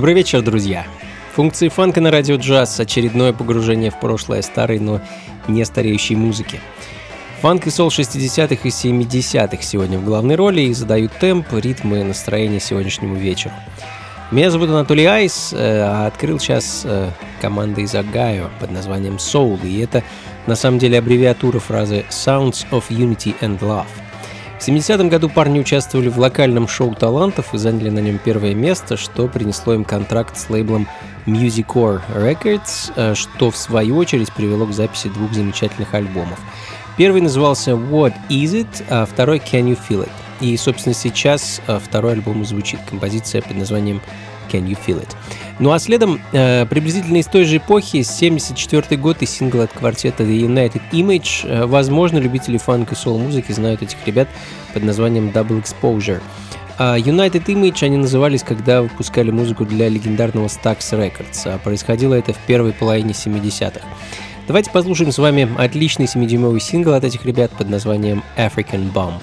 Добрый вечер, друзья! Функции фанка на радио джаз – очередное погружение в прошлое старой, но не стареющей музыки. Фанк и соул 60-х и 70-х сегодня в главной роли и задают темп, ритмы, настроение сегодняшнему вечеру. Меня зовут Анатолий Айс, э, а открыл сейчас э, команда из Огайо под названием Soul, и это на самом деле аббревиатура фразы Sounds of Unity and Love – в 70-м году парни участвовали в локальном шоу талантов и заняли на нем первое место, что принесло им контракт с лейблом Music Records, э, что в свою очередь привело к записи двух замечательных альбомов. Первый назывался What Is It, а второй Can You Feel It. И, собственно, сейчас э, второй альбом звучит, композиция под названием Can You Feel It. Ну а следом, э, приблизительно из той же эпохи, 74 год и сингл от квартета The United Image. Э, возможно, любители фанк и сол-музыки знают этих ребят под названием Double Exposure. А United Image они назывались, когда выпускали музыку для легендарного Stax Records. А происходило это в первой половине 70-х. Давайте послушаем с вами отличный 7-дюймовый сингл от этих ребят под названием African Bump.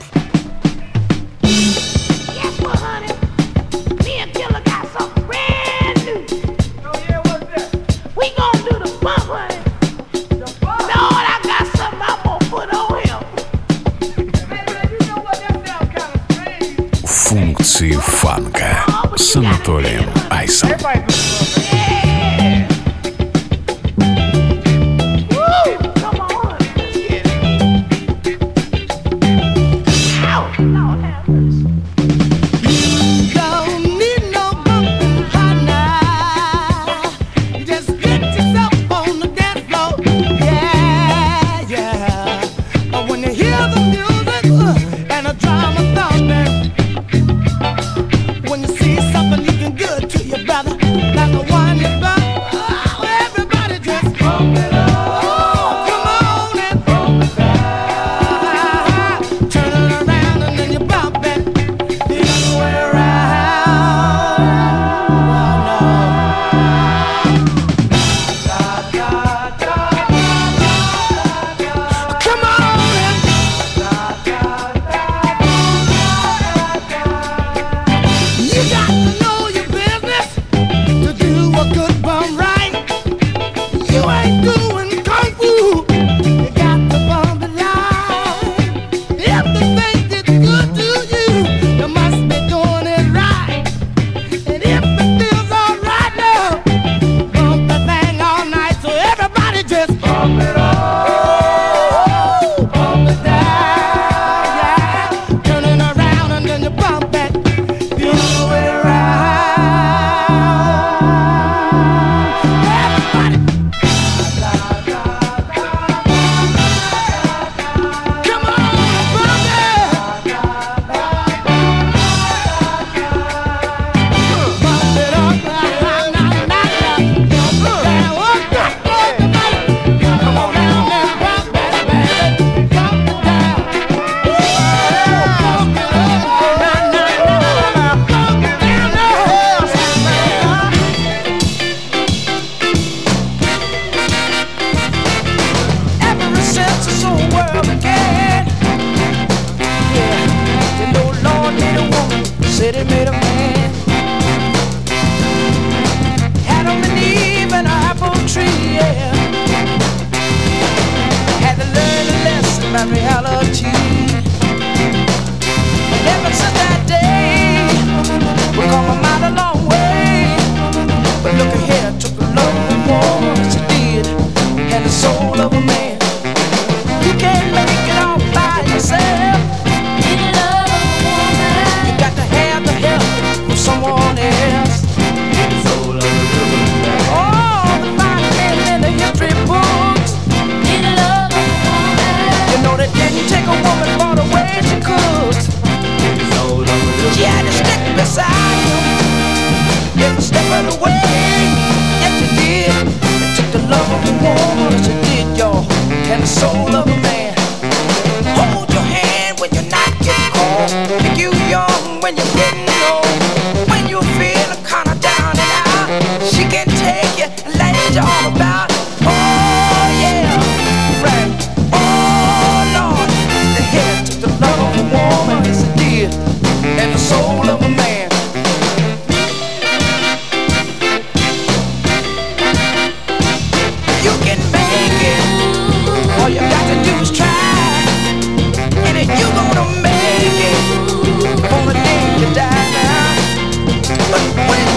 Функции фанка с Анатолием Айсом.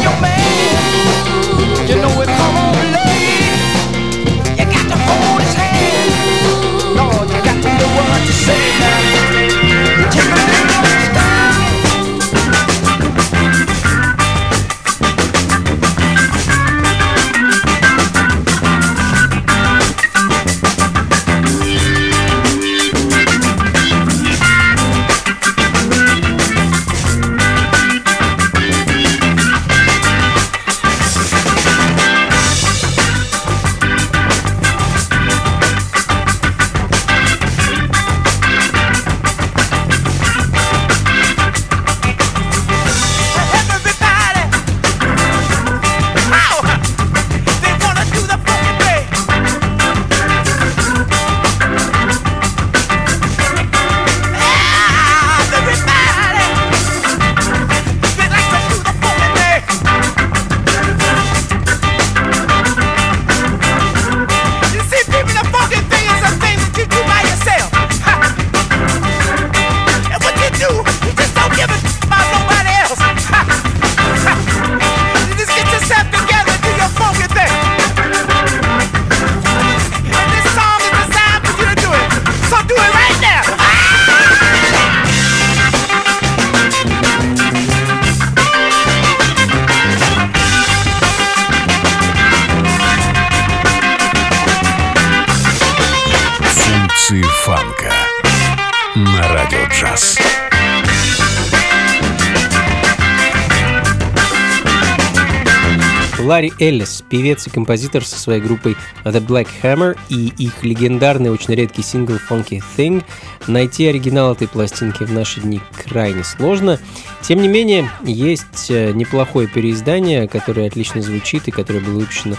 your man. Эллис, певец и композитор со своей группой The Black Hammer и их легендарный, очень редкий сингл Funky Thing. Найти оригинал этой пластинки в наши дни крайне сложно. Тем не менее, есть э, неплохое переиздание, которое отлично звучит и которое было выпущено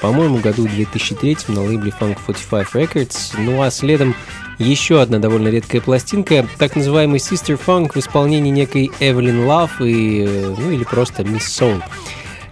по-моему, году 2003 на лейбле Funk 45 Records. Ну а следом еще одна довольно редкая пластинка, так называемый Sister Funk в исполнении некой Эвелин Лав и, э, ну или просто Miss Soul.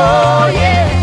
Oh yeah.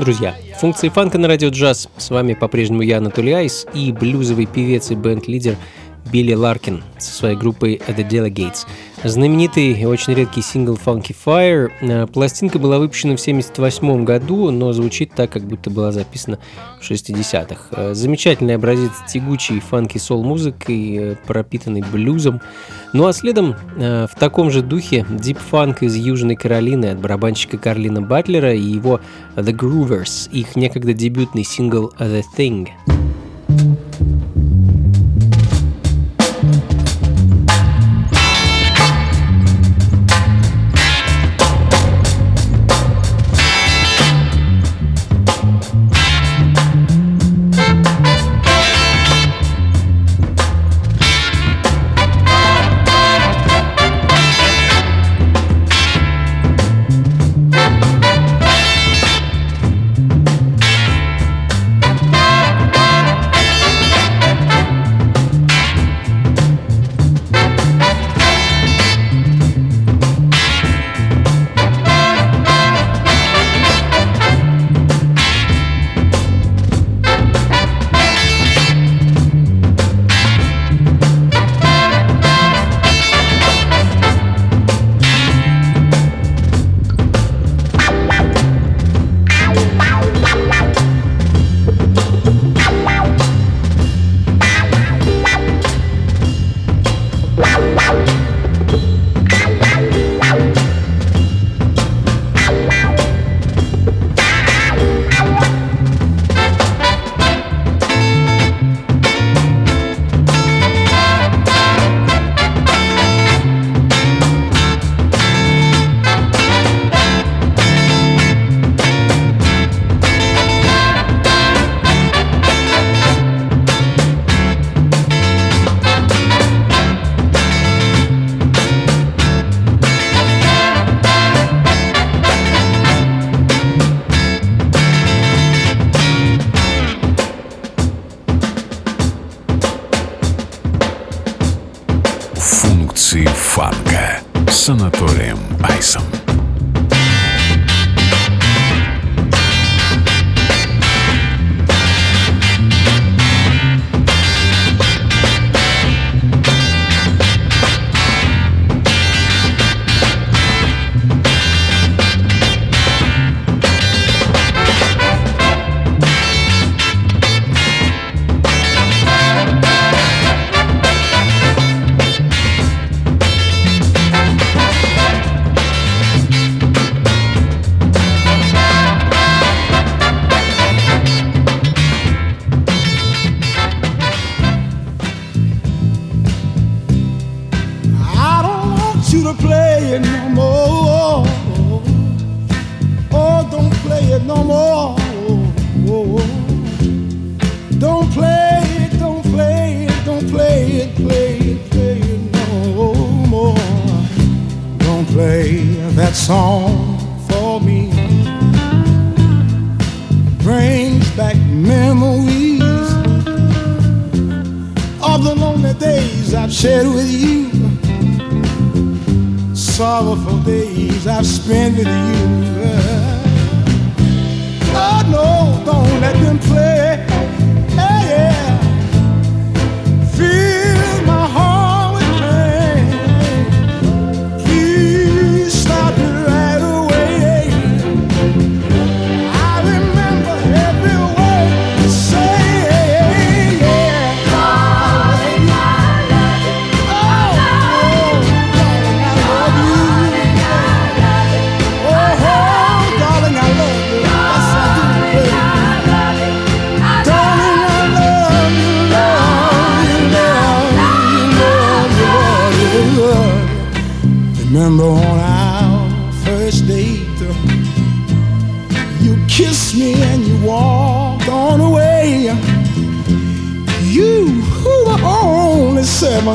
Друзья. Функции фанка на радио джаз. С вами по-прежнему я, Анатолий Айс, и блюзовый певец и бенд-лидер Билли Ларкин со своей группой The Delegates. Знаменитый и очень редкий сингл Funky Fire. Э, пластинка была выпущена в 1978 году, но звучит так, как будто была записана в 60-х. Э, замечательный образец тягучей фанки сол музыкой, э, пропитанный блюзом. Ну а следом в таком же духе Funk из Южной Каролины от барабанщика Карлина Батлера и его The Groovers, их некогда дебютный сингл The Thing. you to play it no more. Oh, don't play it no more. Don't play it, don't play it, don't play it, play it, play it no more. Don't play that song for me. Brings back memories of the lonely days I've shared with you sorrowful days I've spent with you. Oh no, don't let them play.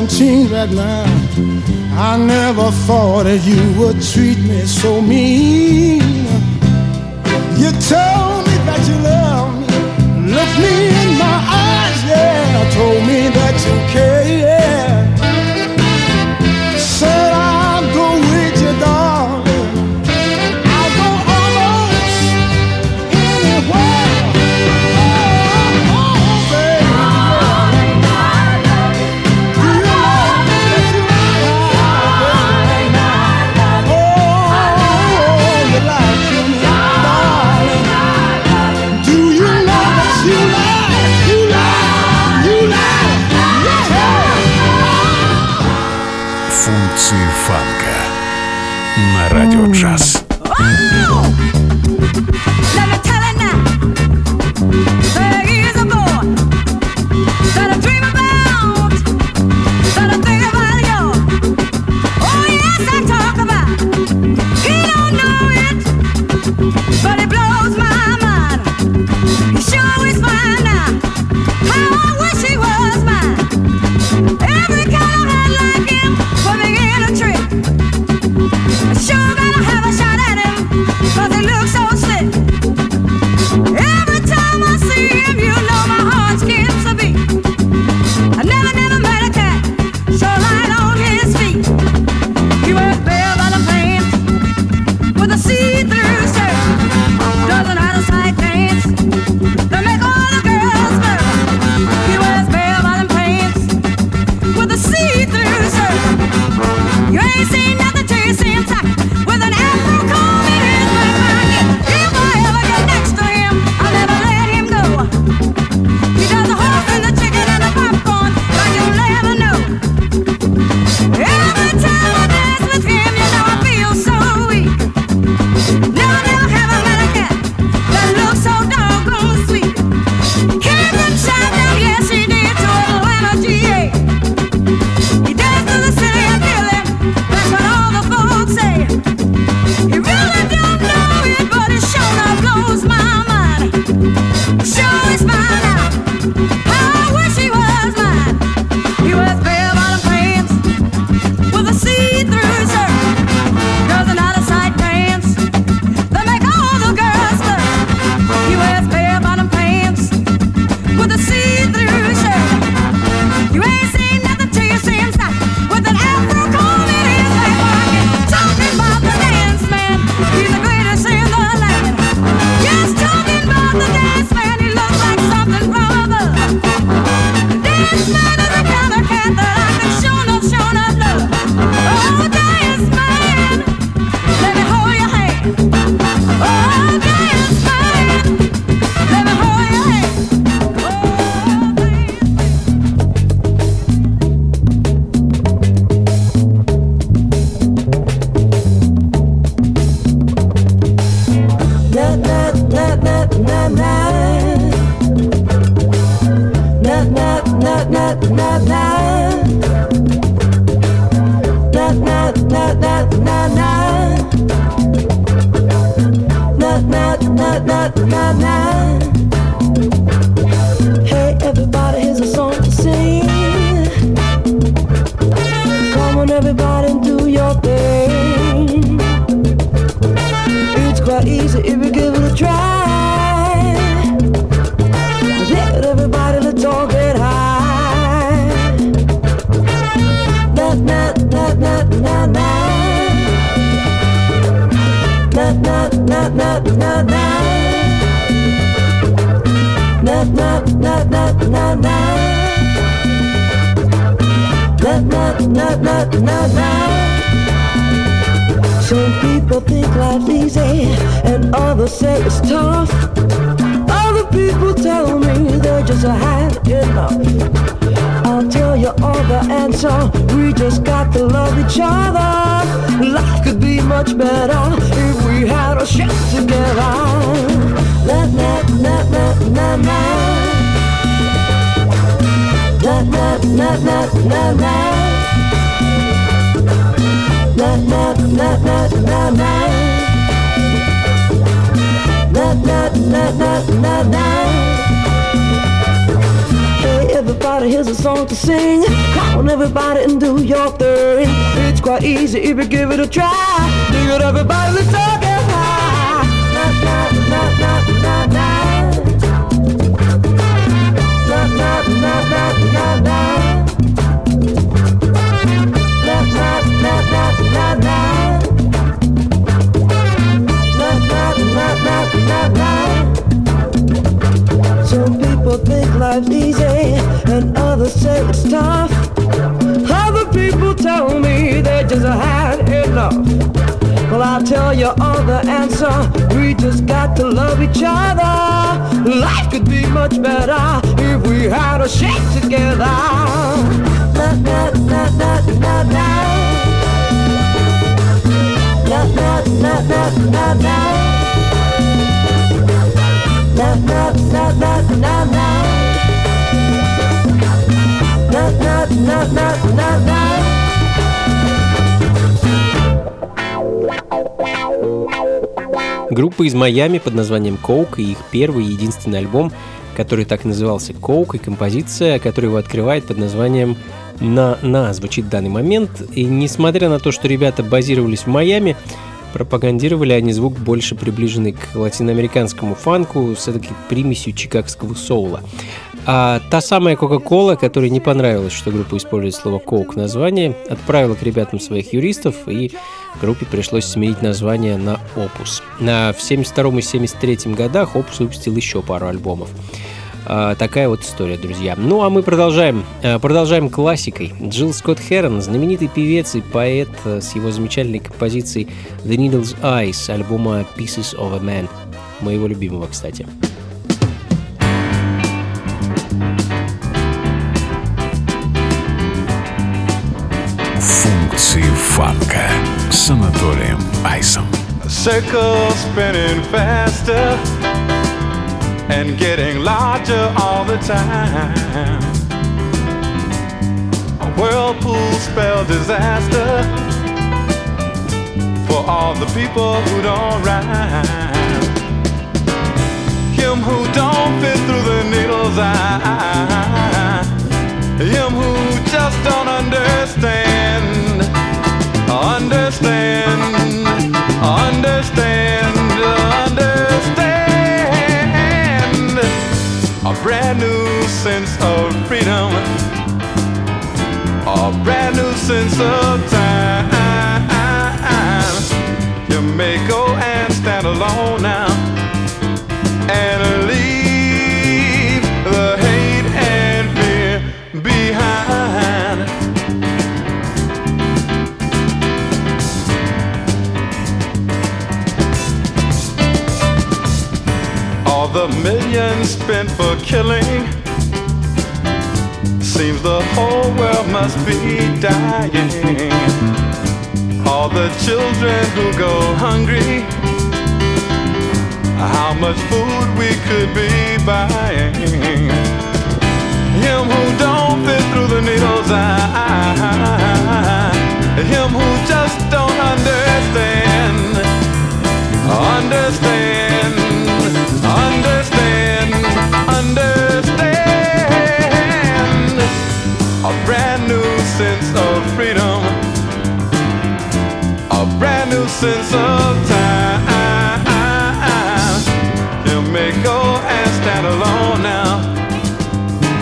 17 right now. I never thought that you would treat me so mean. You told me that you loved me, looked me in my eyes, yeah, told me that you cared. Na na na na na na. Na na na na. Some people think life's easy and others say it's tough. Other people tell me they just had enough. I'll tell you all the answer. We just got to love each other. Life could be much better if we had a shot together. Na na here's a song to sing. On everybody and do your thing. It's quite easy if you give it a try. Do it, everybody, let's talk. Some people think life's easy and others say it's tough. Other people tell me they just had enough. Well, I'll tell you all the answer. We just got to love each other. Life could be much better we had a shake together. Na na na na na na. Na na na na na na. Na na na na na na. Na na na na na na. Группа из Майами под названием Coke и их первый и единственный альбом, который так назывался Coke, и композиция, которая его открывает под названием «На-на» звучит в данный момент. И несмотря на то, что ребята базировались в Майами, пропагандировали они звук больше приближенный к латиноамериканскому фанку с этой примесью чикагского соула. А та самая Coca-Cola, которой не понравилось, что группа использует слово Coke в названии, отправила к ребятам своих юристов, и группе пришлось сменить название на Opus. На, в 72 и 73 годах Opus выпустил еще пару альбомов. А, такая вот история, друзья. Ну, а мы продолжаем. А, продолжаем классикой. Джилл Скотт Херон, знаменитый певец и поэт с его замечательной композицией The Needle's Eyes альбома Pieces of a Man. Моего любимого, кстати. Функции фанка с Анатолием Айсом. Circle spinning faster and getting larger all the time. A whirlpool spell disaster for all the people who don't rhyme. Him who don't fit through the needle's eye. Him who just don't understand. Understand. Understand. Understand. A brand new sense of freedom. A brand new sense of time. You may go and stand alone now and All the millions spent for killing seems the whole world must be dying. All the children who go hungry how much food we could be buying. Him who don't fit through the needle's eye. Him who just don't. Understand. Understand. understand a brand new sense of freedom, a brand new sense of time. You may go and stand alone now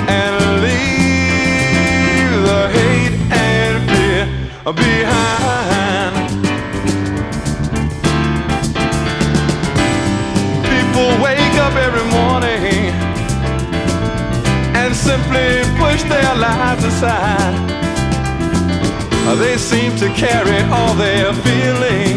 and leave the hate and fear behind. Side to side, They seem to carry all their feelings.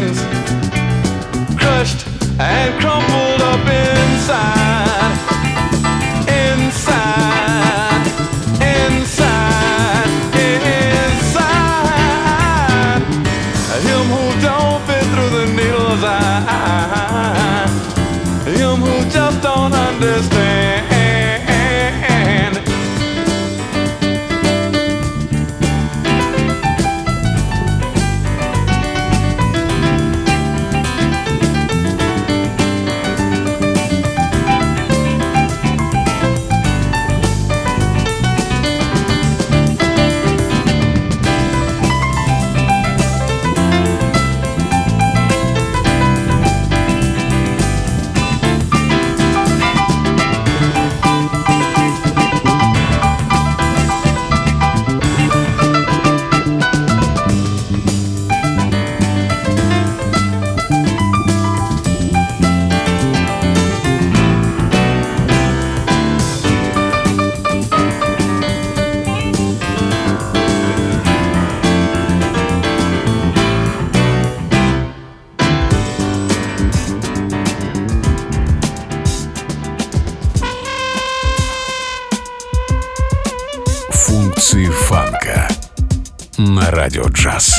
джаз.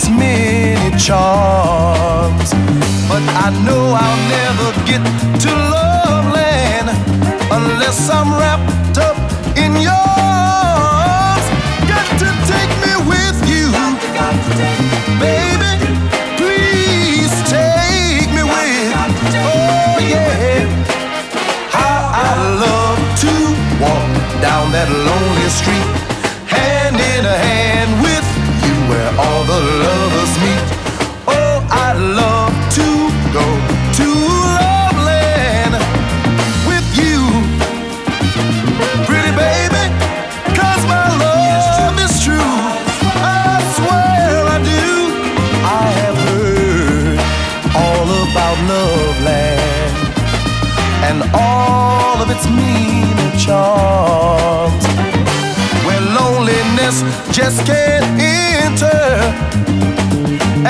That's me.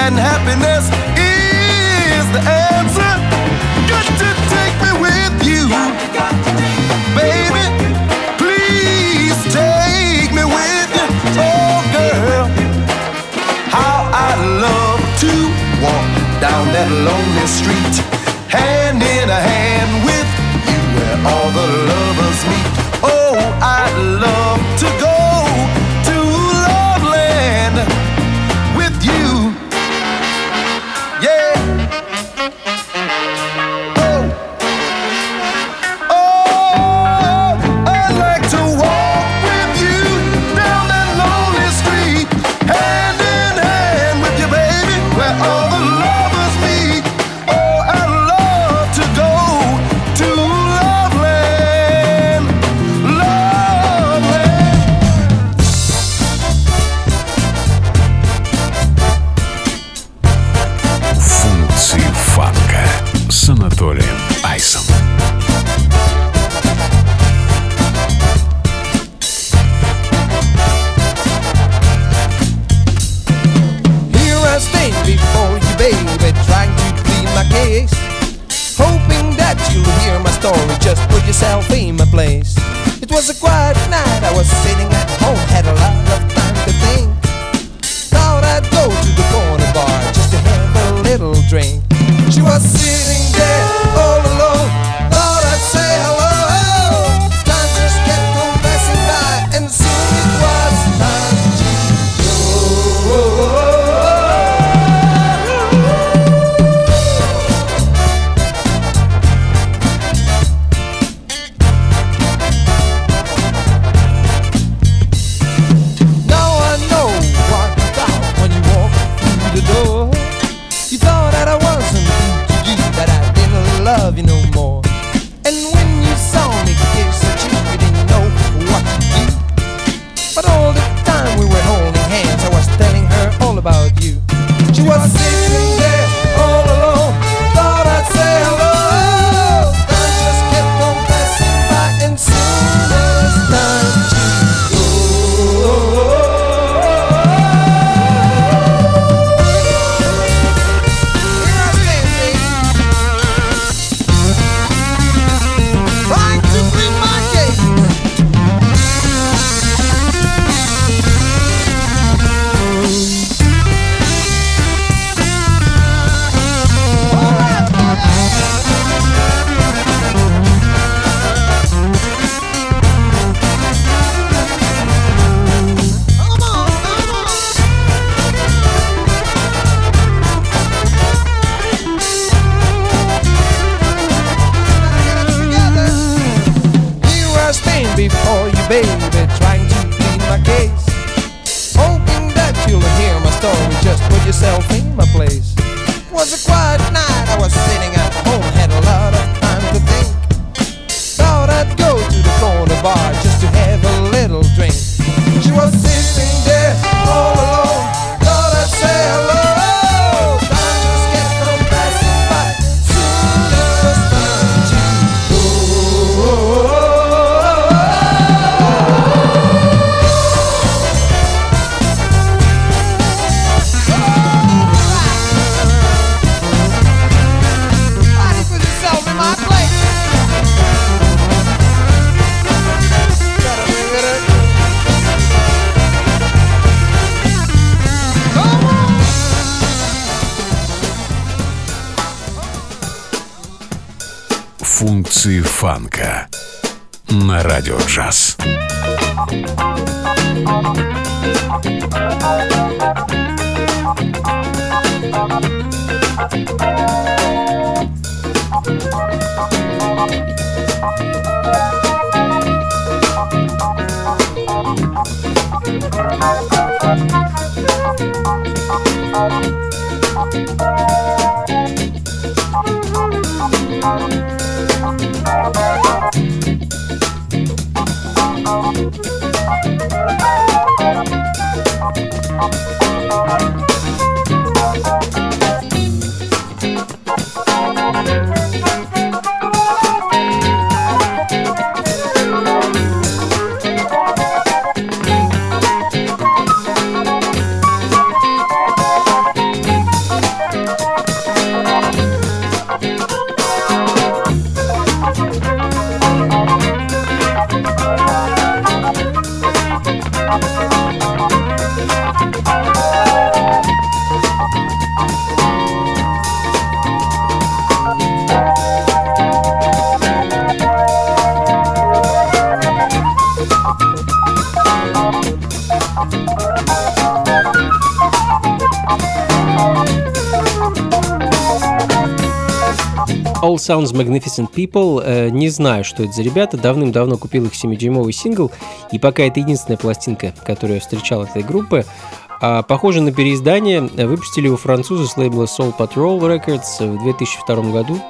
and happiness is the answer. Got to take me with you, baby. Please take me with you, oh girl. How I love to walk down that lonely street, hand in a hand with you, where all the lovers meet. Música Sounds Magnificent People. Э, не знаю, что это за ребята. Давным-давно купил их 7-дюймовый сингл. И пока это единственная пластинка, которую я встречал этой группы. А, похоже на переиздание. Выпустили его французы с лейбла Soul Patrol Records в 2002 году.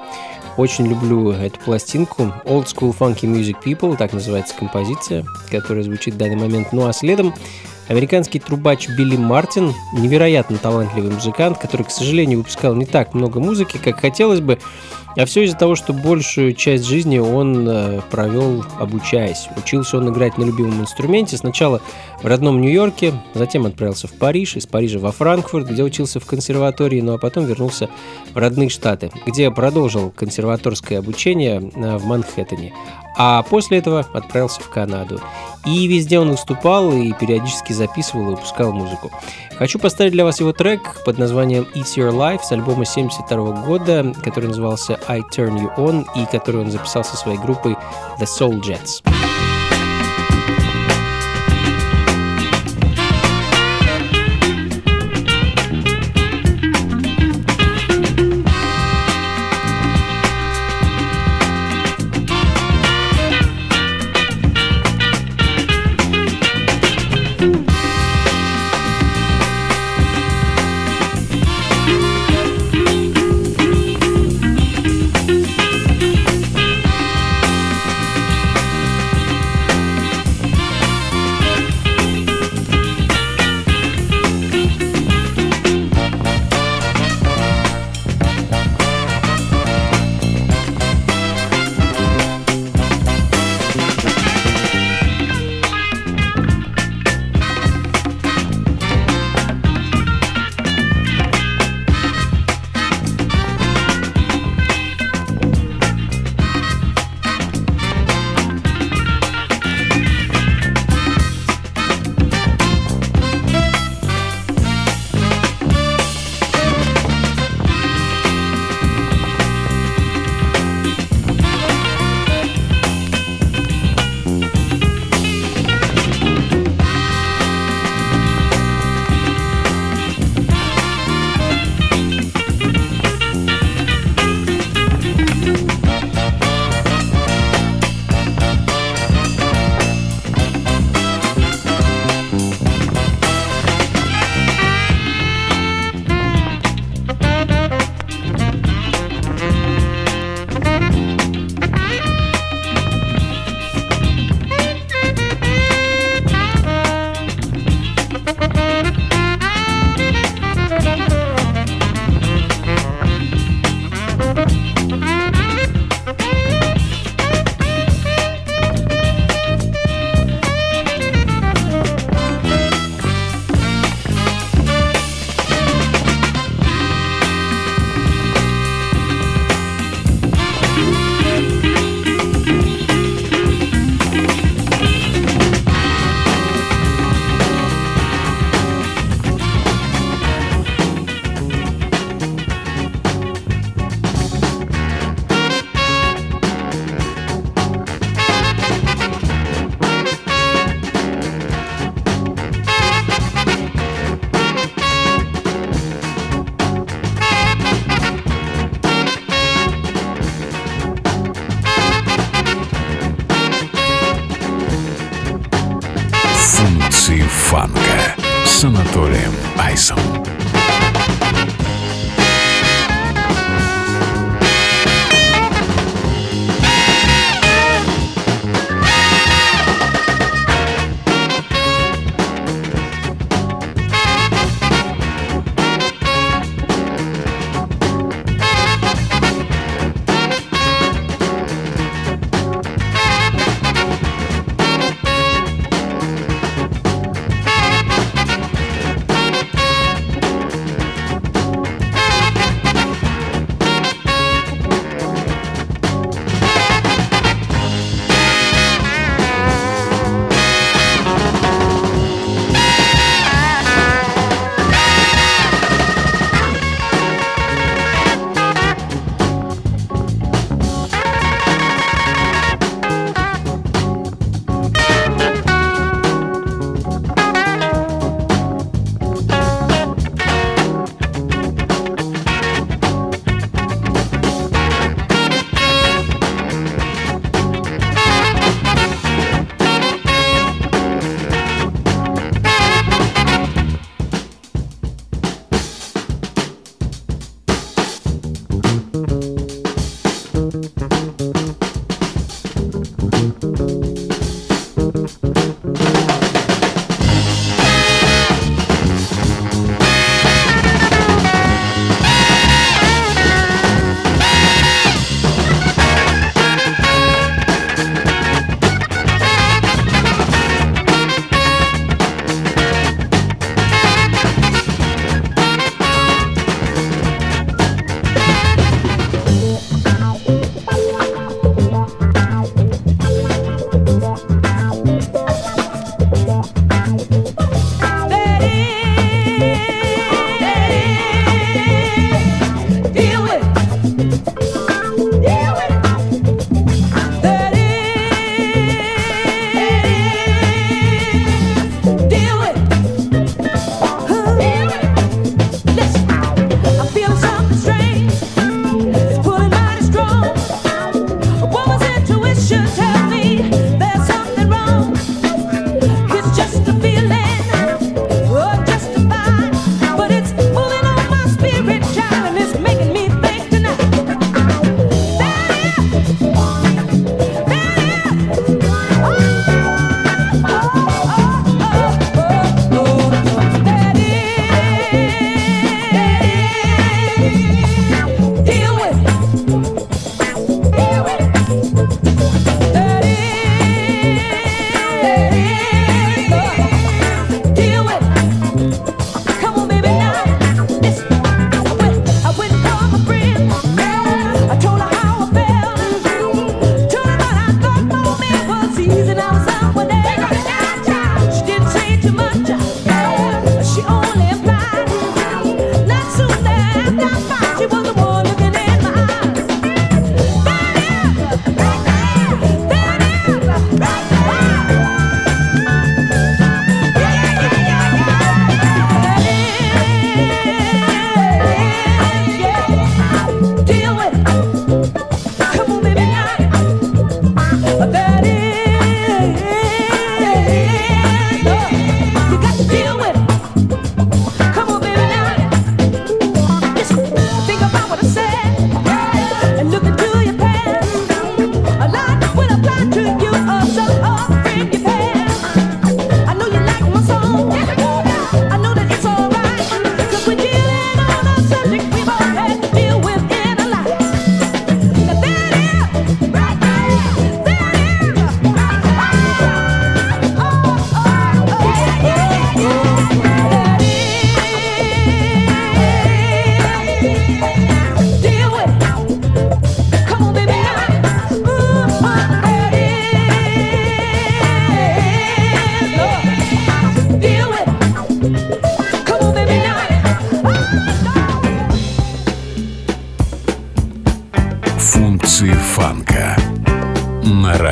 Очень люблю эту пластинку. Old School Funky Music People, так называется композиция, которая звучит в данный момент. Ну а следом Американский трубач Билли Мартин, невероятно талантливый музыкант, который, к сожалению, выпускал не так много музыки, как хотелось бы, а все из-за того, что большую часть жизни он э, провел обучаясь. Учился он играть на любимом инструменте. Сначала в родном Нью-Йорке, затем отправился в Париж, из Парижа во Франкфурт, где учился в консерватории, ну а потом вернулся в родные Штаты, где продолжил консерваторское обучение э, в Манхэттене. А после этого отправился в Канаду. И везде он выступал и периодически записывал и выпускал музыку. Хочу поставить для вас его трек под названием It's Your Life с альбома 72 года, который назывался I Turn You On и который он записал со своей группой The Soul Jets.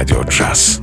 Radio Jazz.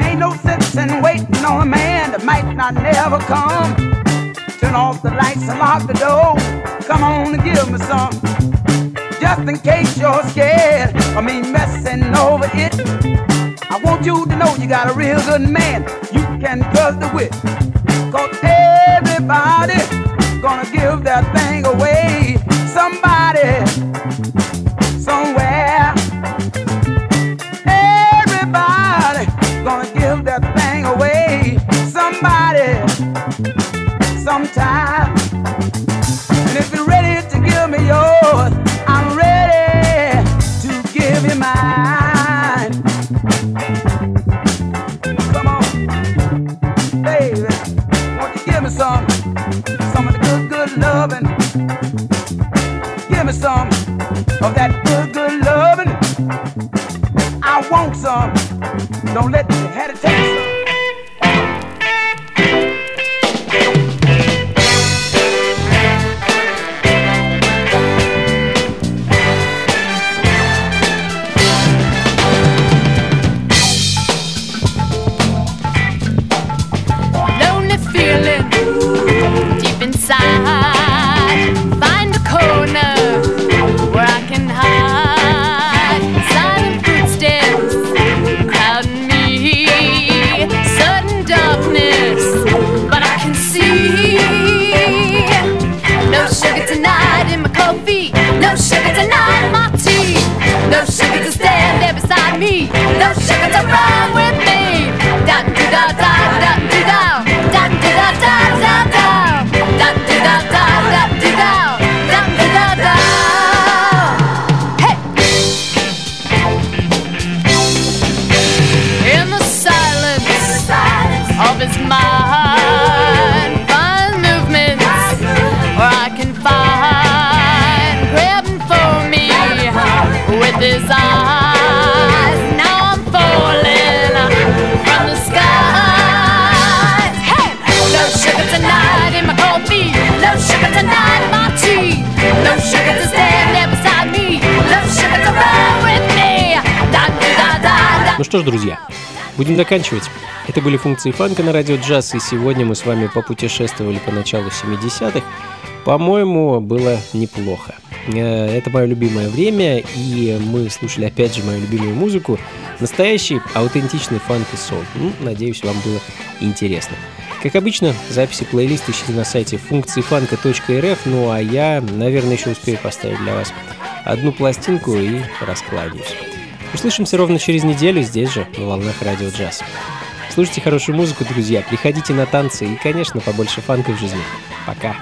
Ain't no sense in waiting on a man that might not never come. Turn off the lights and lock the door. Come on and give me some. Just in case you're scared of me messing over it. I want you to know you got a real good man you can trust the with. Cause everybody gonna give their thing away. Somebody, sometime. And if you're ready to give me yours, I'm ready to give you mine. Come on, baby, won't you give me some, some of the good, good loving? Give me some of that good, good loving. I want some. Don't let что ж, друзья, будем заканчивать. Это были функции фанка на радио джаз, и сегодня мы с вами попутешествовали по началу 70-х. По-моему, было неплохо. Э, Это мое любимое время, и мы слушали опять же мою любимую музыку. Настоящий, аутентичный фанк и сол. Ну, надеюсь, вам было интересно. Как обычно, записи плейлиста ищите на сайте функциифанка.рф, ну а я, наверное, еще успею поставить для вас одну пластинку и раскланяюсь. Услышимся ровно через неделю здесь же, на волнах радио джаз. Слушайте хорошую музыку, друзья, приходите на танцы и, конечно, побольше фанка в жизни. Пока.